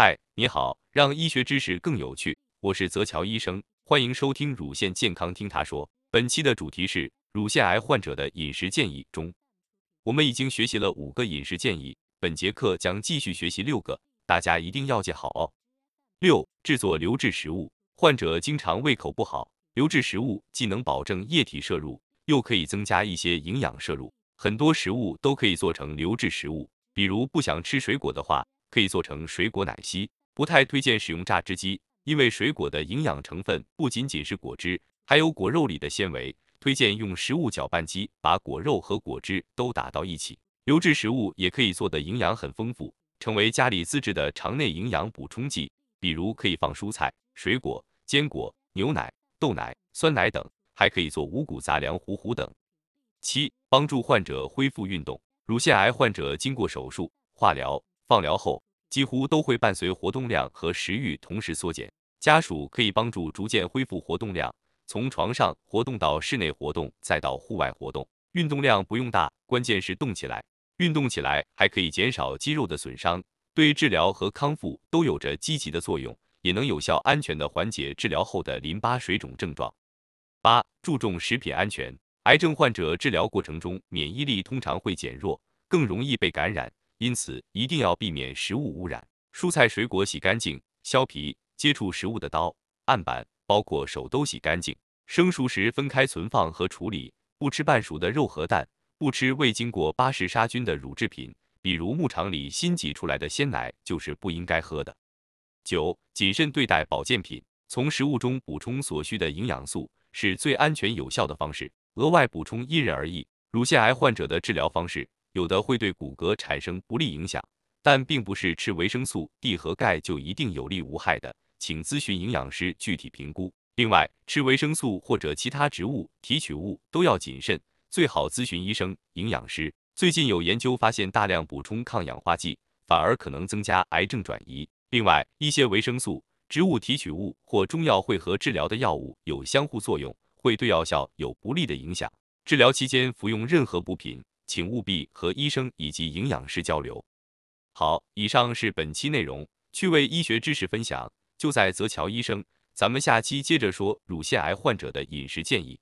嗨，你好，让医学知识更有趣，我是泽乔医生，欢迎收听乳腺健康听他说。本期的主题是乳腺癌患者的饮食建议中，我们已经学习了五个饮食建议，本节课将继续学习六个，大家一定要记好哦。六、制作流质食物，患者经常胃口不好，流质食物既能保证液体摄入，又可以增加一些营养摄入，很多食物都可以做成流质食物，比如不想吃水果的话。可以做成水果奶昔，不太推荐使用榨汁机，因为水果的营养成分不仅仅是果汁，还有果肉里的纤维。推荐用食物搅拌机把果肉和果汁都打到一起。流质食物也可以做的营养很丰富，成为家里自制的肠内营养补充剂。比如可以放蔬菜、水果、坚果、牛奶、豆奶、酸奶等，还可以做五谷杂粮糊糊等。七、帮助患者恢复运动。乳腺癌患者经过手术、化疗。放疗后几乎都会伴随活动量和食欲同时缩减，家属可以帮助逐渐恢复活动量，从床上活动到室内活动，再到户外活动，运动量不用大，关键是动起来。运动起来还可以减少肌肉的损伤，对治疗和康复都有着积极的作用，也能有效安全的缓解治疗后的淋巴水肿症状。八、注重食品安全，癌症患者治疗过程中免疫力通常会减弱，更容易被感染。因此，一定要避免食物污染，蔬菜水果洗干净，削皮，接触食物的刀、案板，包括手都洗干净。生熟食分开存放和处理，不吃半熟的肉和蛋，不吃未经过巴氏杀菌的乳制品，比如牧场里新挤出来的鲜奶就是不应该喝的。九、谨慎对待保健品，从食物中补充所需的营养素是最安全有效的方式，额外补充因人而异。乳腺癌患者的治疗方式。有的会对骨骼产生不利影响，但并不是吃维生素 D 和钙就一定有利无害的，请咨询营养师具体评估。另外，吃维生素或者其他植物提取物都要谨慎，最好咨询医生、营养师。最近有研究发现，大量补充抗氧化剂反而可能增加癌症转移。另外，一些维生素、植物提取物或中药会和治疗的药物有相互作用，会对药效有不利的影响。治疗期间服用任何补品。请务必和医生以及营养师交流。好，以上是本期内容，趣味医学知识分享就在泽桥医生。咱们下期接着说乳腺癌患者的饮食建议。